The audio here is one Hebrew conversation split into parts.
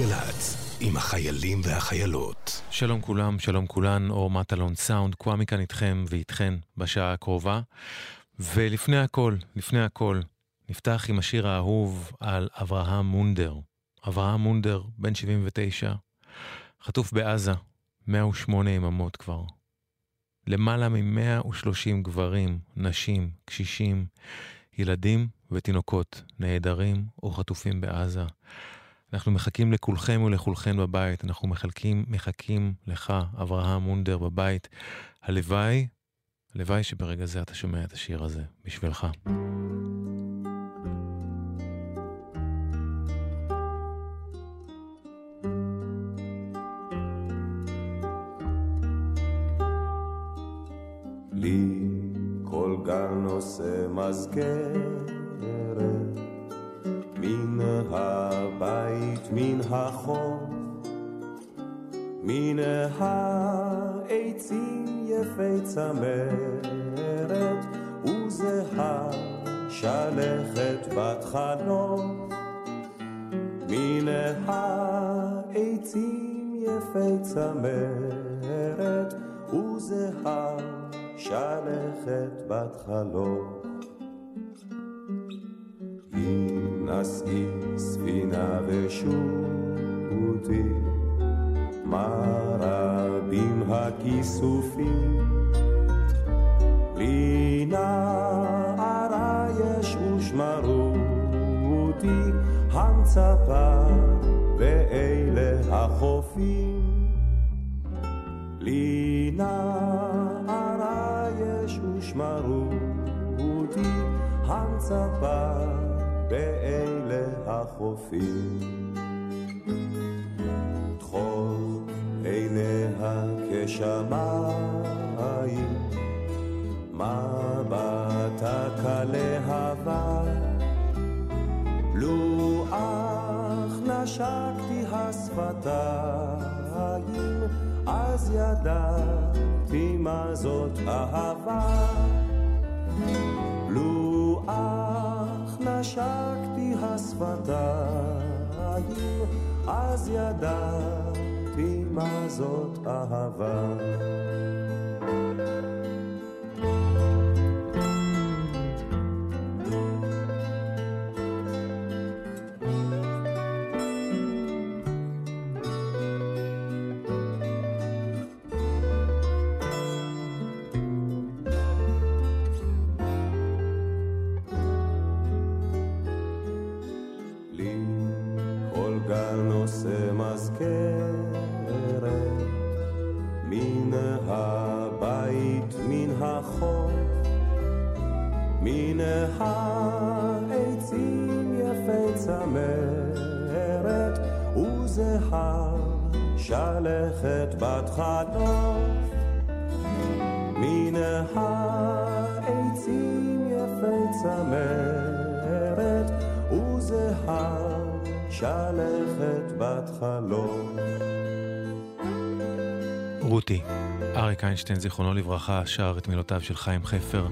גל"צ, עם החיילים והחיילות. שלום כולם, שלום כולן, אור מטלון סאונד, קוואמי כאן איתכם ואיתכן בשעה הקרובה. ולפני הכל, לפני הכל, נפתח עם השיר האהוב על אברהם מונדר. אברהם מונדר, בן 79, חטוף בעזה, 108 יממות כבר. למעלה מ-130 גברים, נשים, קשישים, ילדים ותינוקות נעדרים או חטופים בעזה. אנחנו מחכים לכולכם ולכולכן בבית, אנחנו מחלקים, מחכים לך, אברהם מונדר, בבית. הלוואי, הלוואי שברגע זה אתה שומע את השיר הזה, בשבילך. לי כל גן עושה מזכרת מן הבית, מן החוף, מן העצים יפי צמרת, וזהה שלכת בת חנוך. מן העצים יפי צמרת, וזהה שלכת בת חלום. נשאי ספינה ושוטי, מה רבים הכיסופים. לי נערה יש ושמרו אותי, המצפה ואלה החופים. לי נערה יש ושמרו אותי, המצפה באלה החופים. טחול עיניה כשמיים, מבטה כלהבה. לו אך נשקתי השפתיים, אז ידעתי מה זאת אהבה. לו אך נשקתי השפתיים, אז ידעתי מה זאת אהבה. שלכת בת חלוף מן העצים יפי צמרת וזהב שלכת בת חלוף רותי, אריק איינשטיין, זיכרונו לברכה, שר את מילותיו של חיים חפר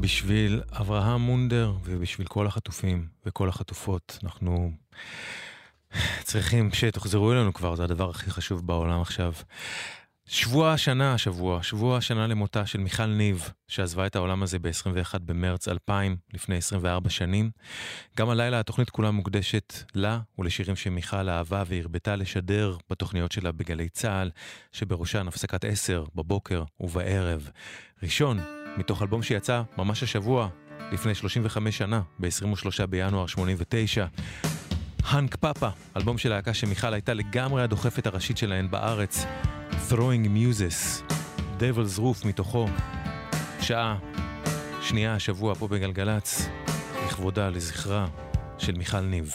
בשביל אברהם מונדר ובשביל כל החטופים וכל החטופות. אנחנו צריכים שתחזרו אלינו כבר, זה הדבר הכי חשוב בעולם עכשיו. שבוע השנה השבוע, שבוע השנה למותה של מיכל ניב, שעזבה את העולם הזה ב-21 במרץ 2000, לפני 24 שנים. גם הלילה התוכנית כולה מוקדשת לה ולשירים שמיכל אהבה והרבתה לשדר בתוכניות שלה בגלי צה"ל, שבראשן הפסקת 10 בבוקר ובערב. ראשון, מתוך אלבום שיצא ממש השבוע, לפני 35 שנה, ב-23 בינואר 89. האנק פאפה, אלבום של להקה שמיכל הייתה לגמרי הדוחפת הראשית שלהן בארץ, Throwing Muses, Devil's Roof מתוכו, שעה שנייה השבוע פה בגלגלצ, לכבודה, לזכרה של מיכל ניב.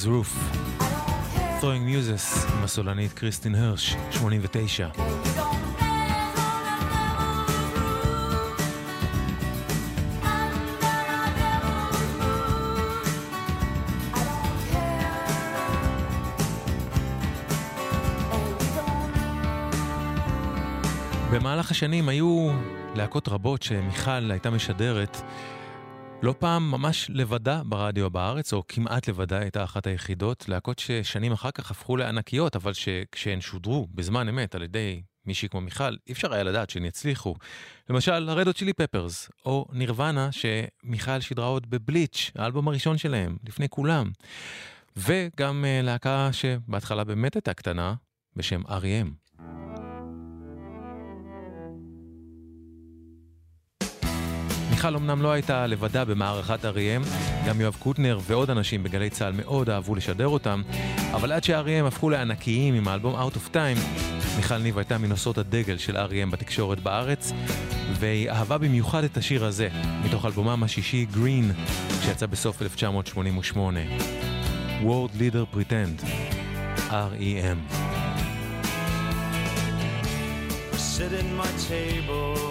Devil's Roof. Throwing Muses עם הסולנית קריסטין הרש, 89. במהלך השנים היו להקות רבות שמיכל הייתה משדרת לא פעם ממש לבדה ברדיו בארץ, או כמעט לבדה הייתה אחת היחידות, להקות ששנים אחר כך הפכו לענקיות, אבל שכשהן שודרו בזמן אמת על ידי מישהי כמו מיכל, אי אפשר היה לדעת שהן יצליחו. למשל, הרדו צ'ילי פפרס, או נירוונה, שמיכל שידרה עוד בבליץ', האלבום הראשון שלהם, לפני כולם. וגם uh, להקה שבהתחלה באמת הייתה קטנה, בשם R.E.M. מיכל אמנם לא הייתה לבדה במערכת אריאם, גם יואב קוטנר ועוד אנשים בגלי צה"ל מאוד אהבו לשדר אותם, אבל עד שאריאם הפכו לענקיים עם האלבום Out of Time, מיכל ניב הייתה מנושאות הדגל של אריאם בתקשורת בארץ, והיא אהבה במיוחד את השיר הזה, מתוך אלבומם השישי Green, שיצא בסוף 1988. World Leader Pretend, R.E.M. Sit in my table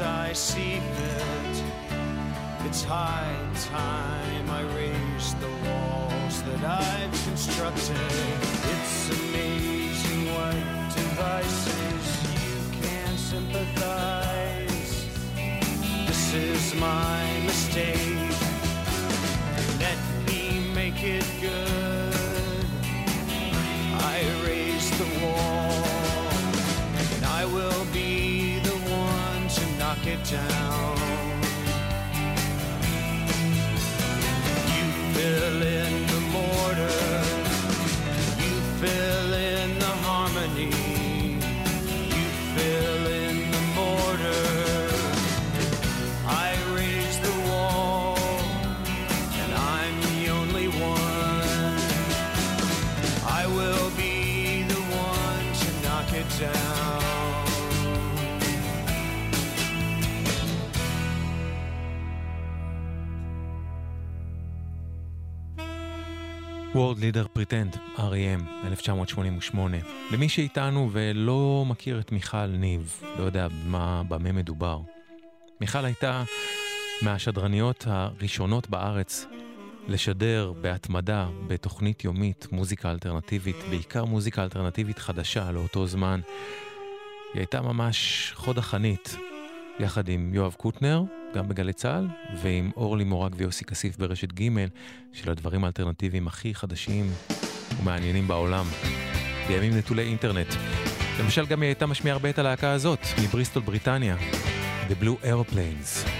I see fit. It's high time I raise the walls that I've constructed. It's amazing what devices you can sympathize. This is my mistake. Let me make it good. rocket town. You fill in the mortar, you fill in the harmony, you fill in the mortar. I raise the wall, and I'm the only one. I will be the one to knock it down. World Leader Pretend, R.E.M, 1988. למי שאיתנו ולא מכיר את מיכל ניב, לא יודע מה, במה מדובר. מיכל הייתה מהשדרניות הראשונות בארץ לשדר בהתמדה בתוכנית יומית מוזיקה אלטרנטיבית, בעיקר מוזיקה אלטרנטיבית חדשה לאותו זמן. היא הייתה ממש חוד החנית, יחד עם יואב קוטנר, גם בגלי צה"ל, ועם אורלי מורג ויוסי כסיף ברשת ג' של הדברים האלטרנטיביים הכי חדשים ומעניינים בעולם, בימים נטולי אינטרנט. למשל, גם היא הייתה משמיעה הרבה את הלהקה הזאת, מבריסטול בריטניה, The Blue Airplanes.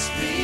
must be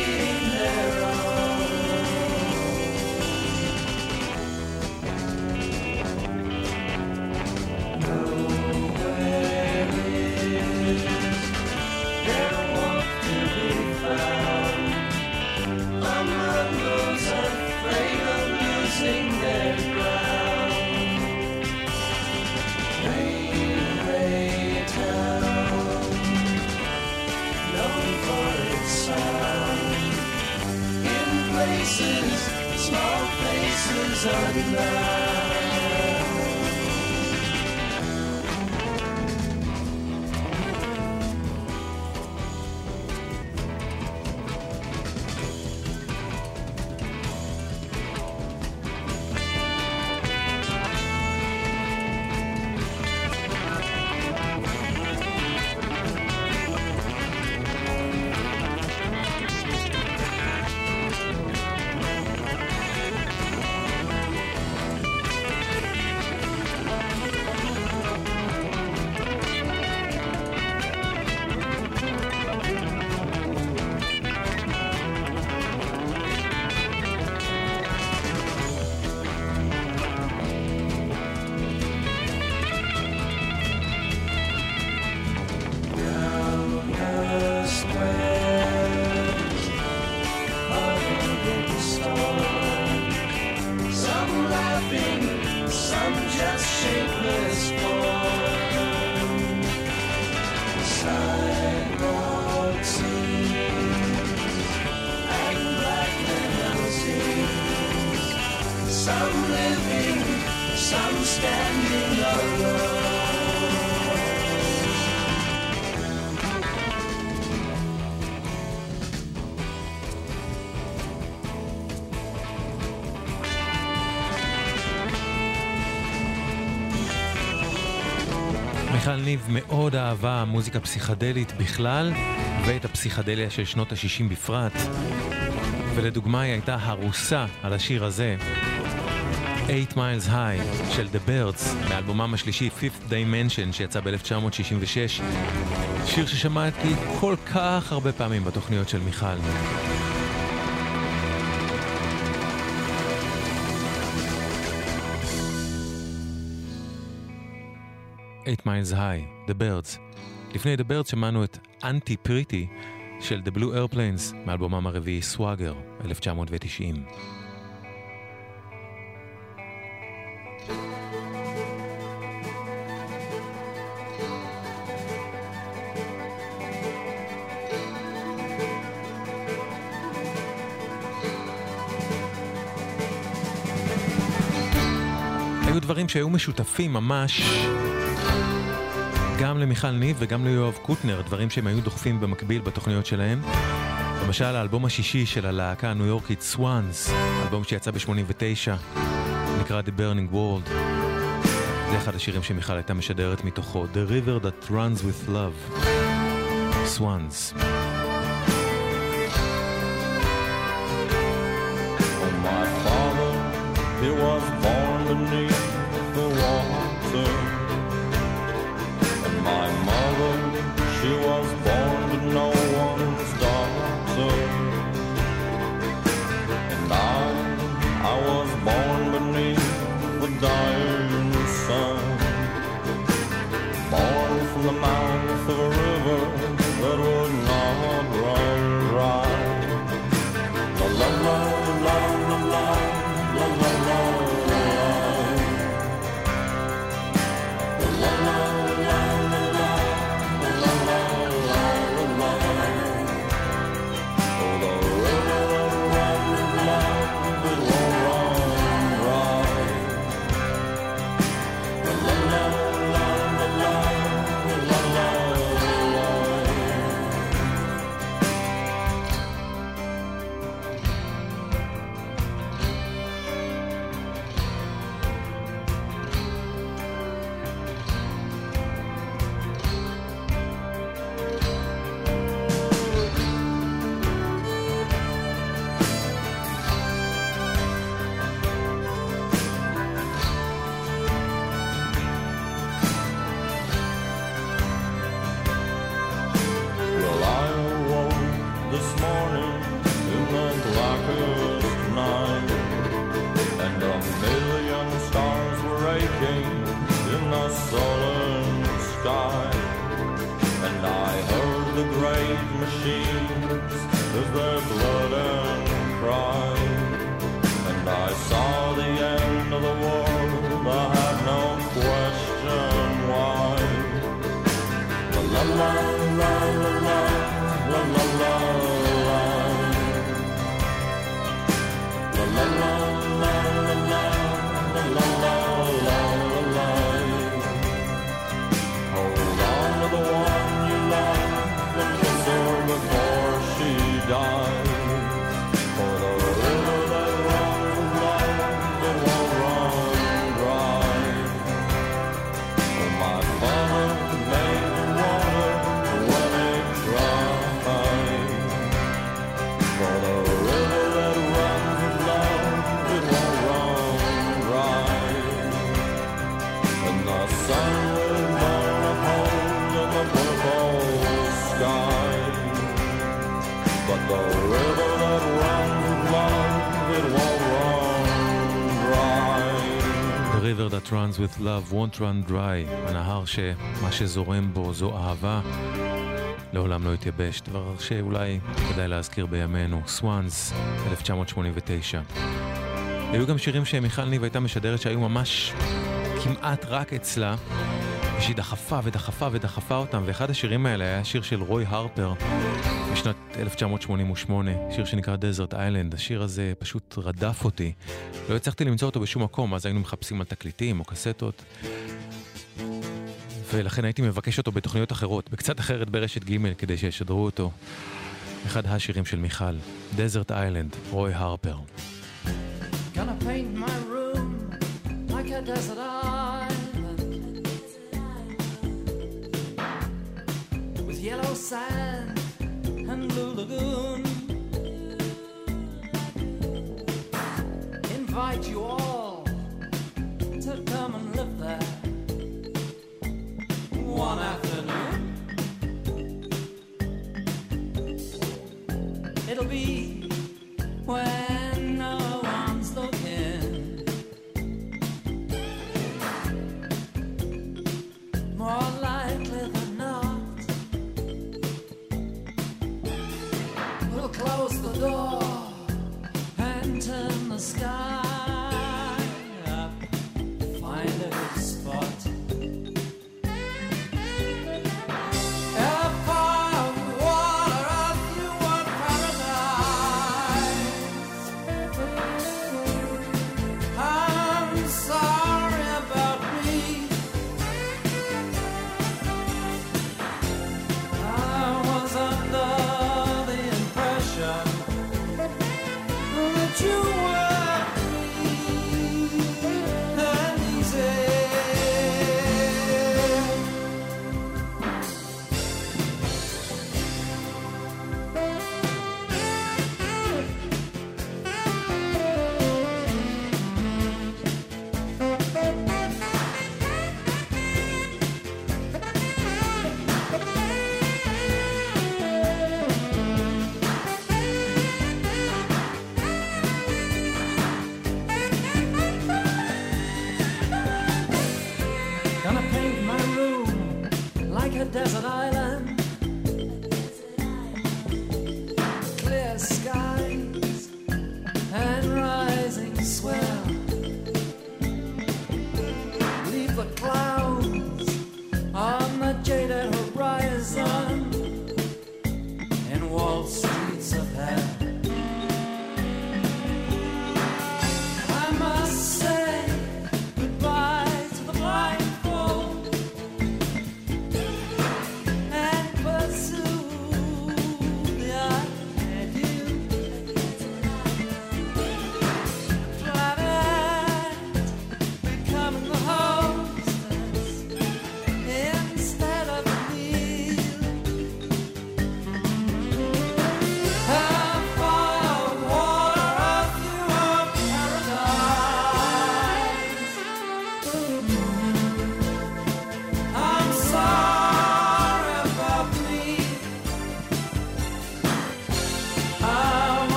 מיכל ניב מאוד אהבה מוזיקה פסיכדלית בכלל, ואת הפסיכדליה של שנות ה-60 בפרט. ולדוגמה היא הייתה הרוסה על השיר הזה, 8 Miles High של The Birds, מאלבומם השלישי Fifth Dimension שיצא ב-1966. שיר ששמעתי כל כך הרבה פעמים בתוכניות של מיכל. 8 Miles High, The Birds. לפני The Birds שמענו את אנטי פריטי של The Blue Airplanes מאלבומם הרביעי סוואגר, 1990. היו דברים שהיו משותפים ממש גם למיכל ניב וגם ליואב קוטנר, דברים שהם היו דוחפים במקביל בתוכניות שלהם. למשל, האלבום השישי של הלהקה הניו יורקית סוואנס, אלבום שיצא ב-89, נקרא The Burning World. זה אחד השירים שמיכל הייתה משדרת מתוכו, The River That Runs With Love, סוואנס. He was born beneath a million stars were aching in the sullen sky. And I heard the great machines as their blood and cry. And I saw What runs with love won't run dry, הנהר שמה שזורם בו זו אהבה, לעולם לא יתייבש, דבר שאולי כדאי להזכיר בימינו, סוואנס, 1989. היו גם שירים שמיכל ניב הייתה משדרת שהיו ממש כמעט רק אצלה, ושהיא דחפה ודחפה ודחפה אותם, ואחד השירים האלה היה שיר של רוי הרפר משנת 1988, שיר שנקרא דזרט איילנד. השיר הזה פשוט רדף אותי. לא הצלחתי למצוא אותו בשום מקום, אז היינו מחפשים על תקליטים או קסטות. ולכן הייתי מבקש אותו בתוכניות אחרות, בקצת אחרת ברשת ג' כדי שישדרו אותו. אחד השירים של מיכל, דזרט איילנד, רוי הרפר. Gonna paint my room like a desert island yellow sand and blue lagoon. Invite you all to come and live there one afternoon.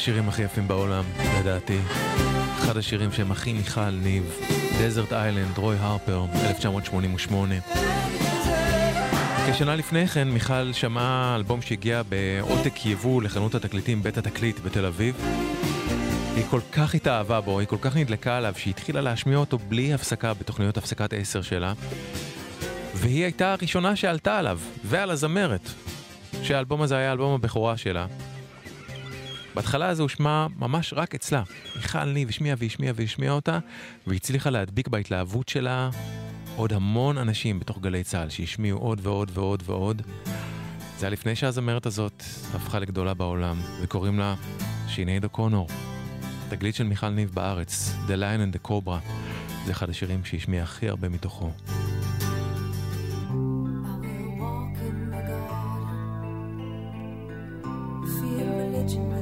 השירים הכי יפים בעולם, לדעתי. אחד השירים שהם הכי מיכל ניב, דזרט איילנד, רוי הרפר, 1988. כשנה לפני כן מיכל שמעה אלבום שהגיע בעותק יבוא לחנות התקליטים בית התקליט בתל אביב. היא כל כך התאהבה בו, היא כל כך נדלקה עליו, שהיא התחילה להשמיע אותו בלי הפסקה בתוכניות הפסקת עשר שלה. והיא הייתה הראשונה שעלתה עליו, ועל הזמרת, שהאלבום הזה היה אלבום הבכורה שלה. בהתחלה זה הושמע ממש רק אצלה. מיכל ניב השמיעה והשמיעה והשמיעה אותה, והצליחה להדביק בהתלהבות שלה עוד המון אנשים בתוך גלי צה"ל שהשמיעו עוד ועוד ועוד ועוד. זה היה לפני שהזמרת הזאת הפכה לגדולה בעולם, וקוראים לה שינייד אוקונור. תגלית של מיכל ניב בארץ, The Lion and the Cobra, זה אחד השירים שהשמיע הכי הרבה מתוכו. watching my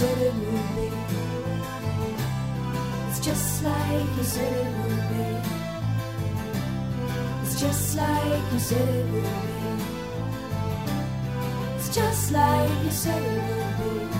said it would be. It's just like you said it would be. It's just like you said it would be. It's just like you said it would be.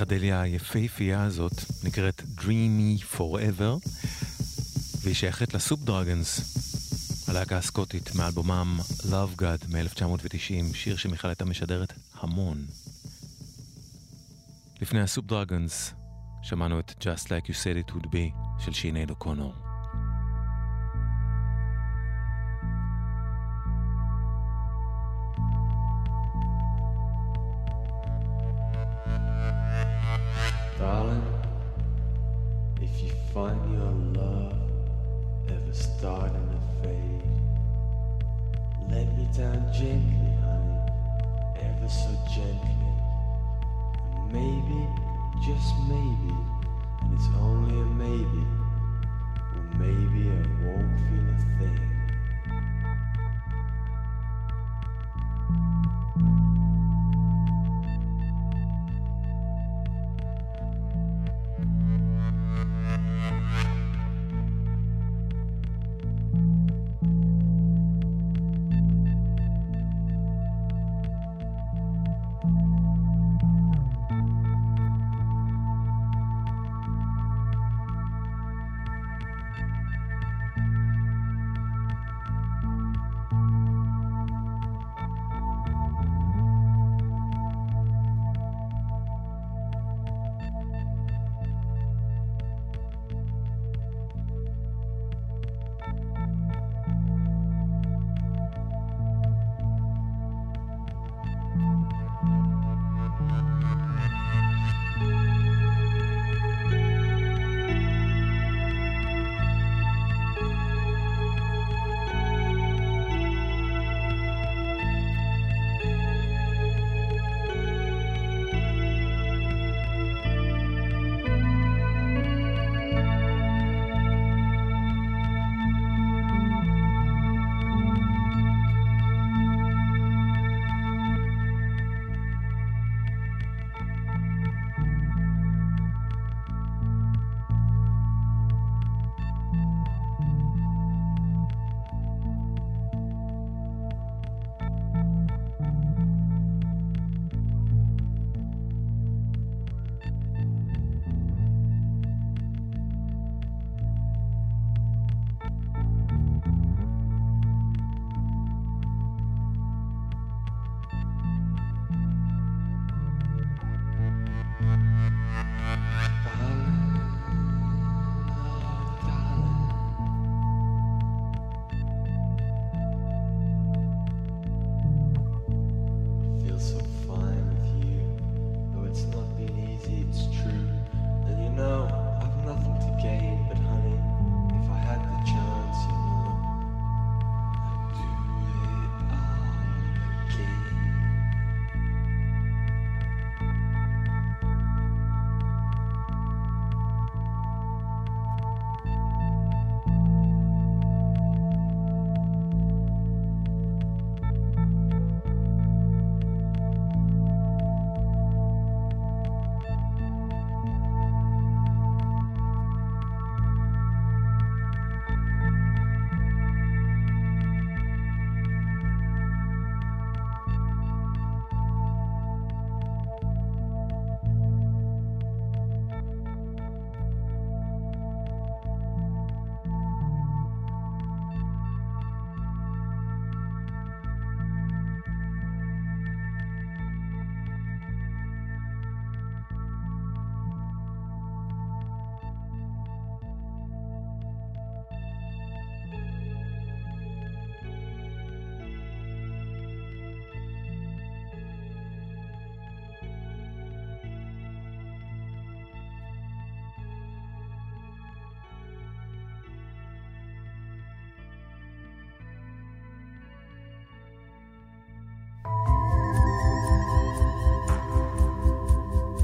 הפסיכדליה היפהפייה הזאת נקראת Dreamy Forever, והיא שייכת לסופ דרגנס, הלהקה הסקוטית מאלבומם Love God מ-1990, שיר שמיכל הייתה משדרת המון. לפני הסופ דרגנס שמענו את Just Like You Said It Would Be של שינייד אוקונור.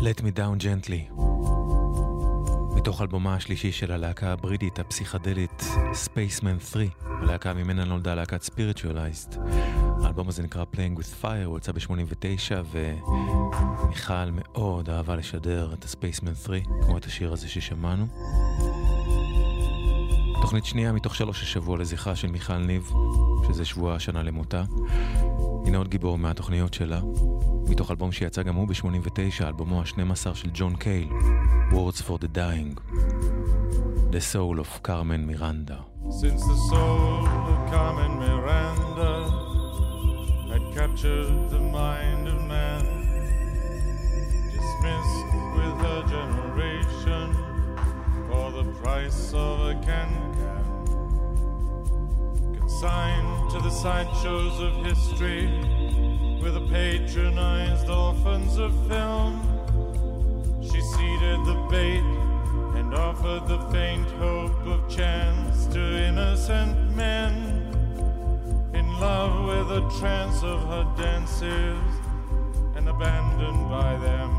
Let me down gently. מתוך אלבומה השלישי של הלהקה הבריטית הפסיכדלית Spaceman 3, הלהקה ממנה נולדה להקת Spiritualized. האלבום הזה נקרא Playing with Fire, הוא יצא ב-89 ומיכל מאוד אהבה לשדר את ה-Spaceman 3, כמו את השיר הזה ששמענו. תוכנית שנייה מתוך שלוש השבוע לזכרה של מיכל ניב, שזה שבוע השנה למותה. הנה עוד גיבור מהתוכניות שלה, מתוך אלבום שיצא גם הוא ב-89, אלבומו ה-12 של ג'ון קייל, Words for the Dying, The Soul of Carmen Miranda. Since the soul of Carmen Miranda had captured the mind of man, dismissed with her generation for the price of a can-can, consigned to the sideshows of history with the patronized orphans of film. She ceded the bait and offered the faint hope of chance to innocent men in love with the trance of her dances and abandoned by them.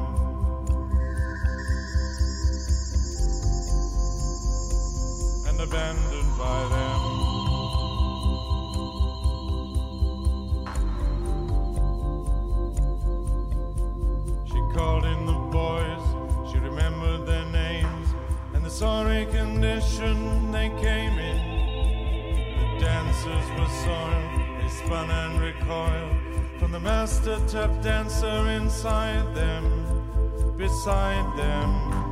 And abandoned by them. Sorry condition they came in. The dancers were soiled, they spun and recoiled from the master tap dancer inside them, beside them.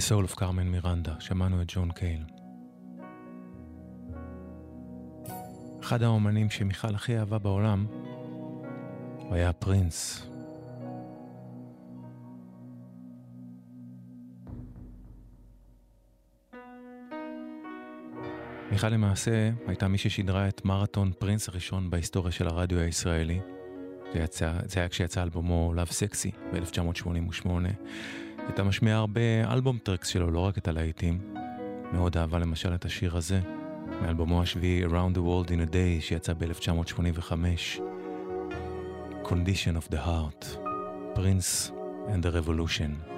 The Soul of Carmen מירנדה, שמענו את ג'ון קייל. אחד האומנים שמיכל הכי אהבה בעולם, הוא היה פרינס. מיכל למעשה הייתה מי ששידרה את מרתון פרינס הראשון בהיסטוריה של הרדיו הישראלי. זה, יצא, זה היה כשיצא אלבומו Love Sexy ב-1988. הייתה משמיעה הרבה אלבום טרקס שלו, לא רק את הלהיטים. מאוד אהבה למשל את השיר הזה, מאלבומו השביעי Around the World in a Day, שיצא ב-1985. Condition of the Heart, Prince and the Revolution.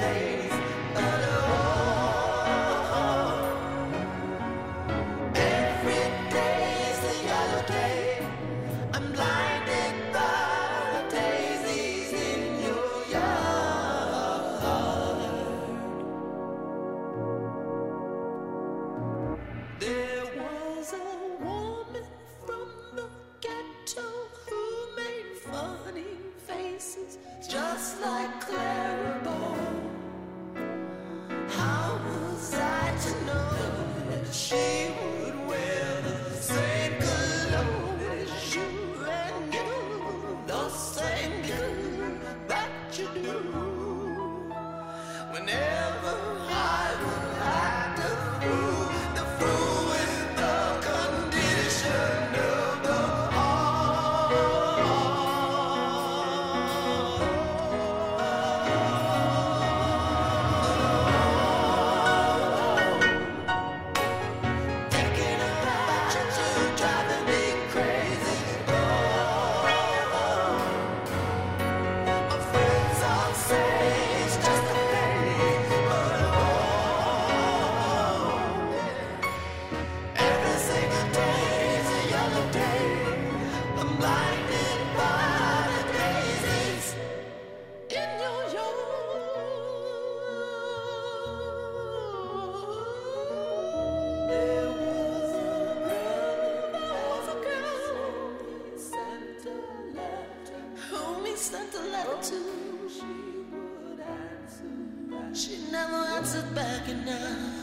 birthday. She never answered back enough.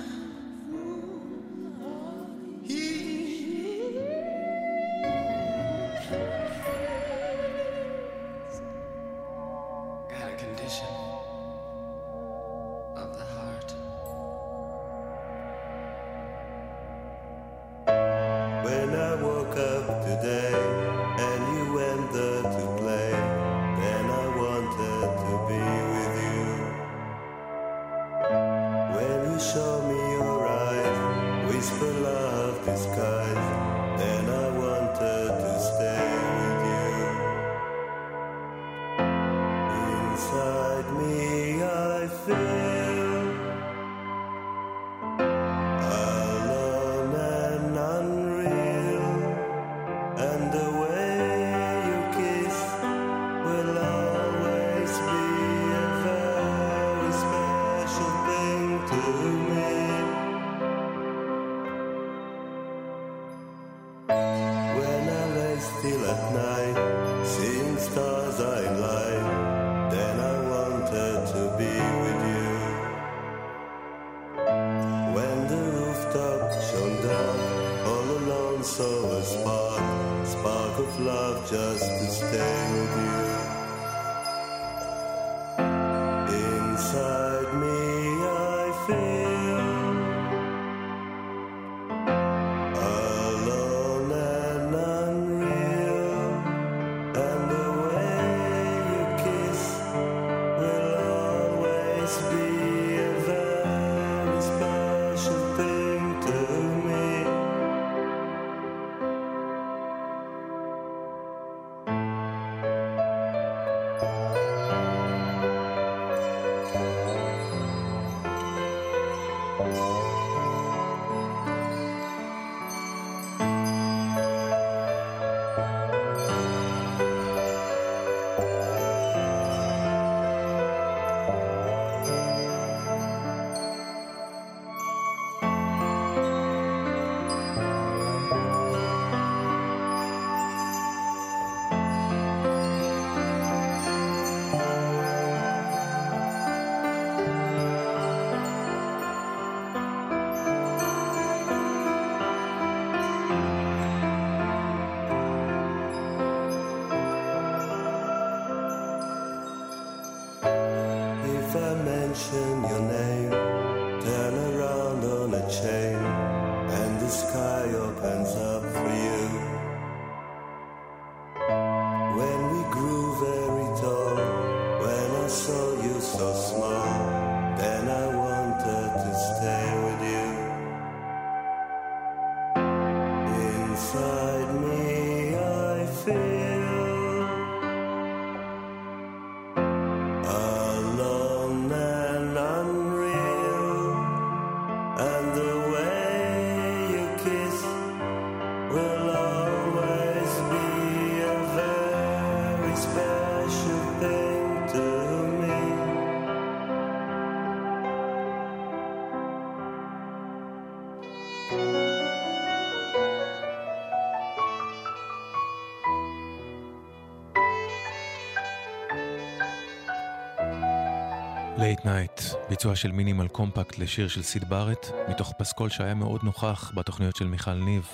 לייט נייט, ביצוע של מינימל קומפקט לשיר של סיד בארט, מתוך פסקול שהיה מאוד נוכח בתוכניות של מיכל ניב,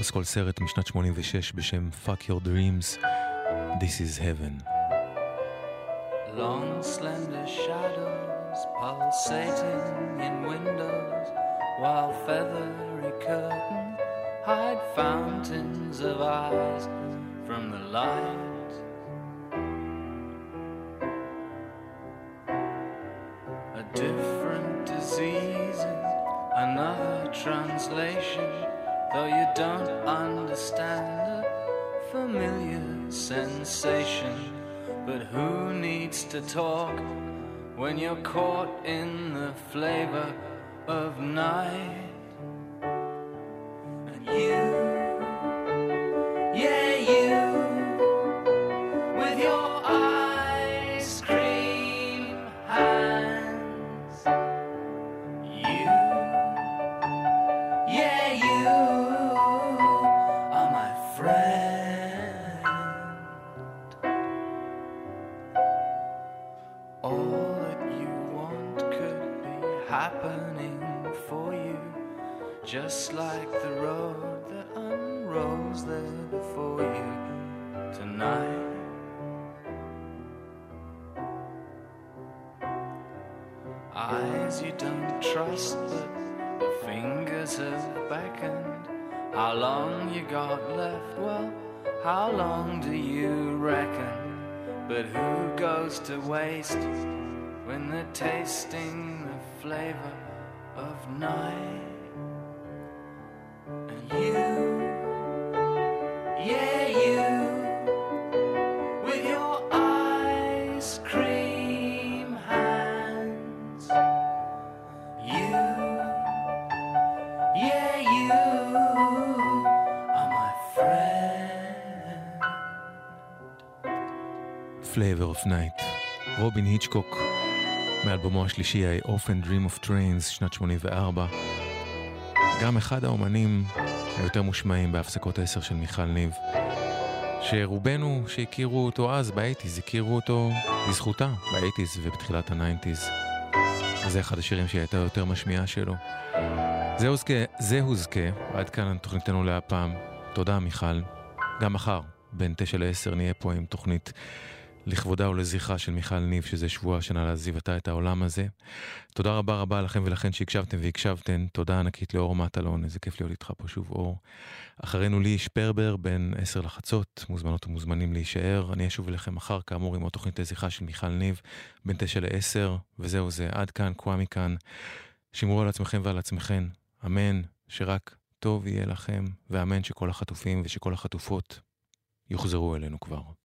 פסקול סרט משנת 86 בשם Fuck Your Dreams, This is Heaven. Long slender shadows pulsating in windows, while feathery curtains hide fountains of eyes from the light. translation, though you don't understand a familiar sensation. But who needs to talk when you're caught in the flavor of night? Eyes you don't trust, but the fingers have beckoned. How long you got left? Well, how long do you reckon? But who goes to waste when they're tasting the flavor of night? מאלבומו השלישי I Often Dream of Trains, שנת 84. גם אחד האומנים היותר מושמעים בהפסקות עשר של מיכל ניב, שרובנו שהכירו אותו אז ב eighties, הכירו אותו בזכותה ב eighties ובתחילת ה nineties. זה אחד השירים שהיא הייתה יותר משמיעה שלו. זה הוזכה, זה הוזכה, עד כאן תוכניתנו להפעם. תודה מיכל. גם מחר, בין תשע לעשר, נהיה פה עם תוכנית לכבודה ולזכרה של מיכל ניב, שזה שבוע השנה לעזיבתה את העולם הזה. תודה רבה רבה לכם ולכן שהקשבתם והקשבתן. תודה ענקית לאור מטלון, איזה כיף להיות איתך פה שוב, אור. אחרינו לי שפרבר, בין עשר לחצות, מוזמנות ומוזמנים להישאר. אני אשוב אליכם מחר, כאמור, עם עוד תוכנית לזכרה של מיכל ניב, בין תשע לעשר, וזהו זה, עד כאן, קווה מכאן. שמרו על עצמכם ועל עצמכן, אמן, שרק טוב יהיה לכם, ואמן שכל החטופים ושכל החטופות יוחזרו אלינו כבר.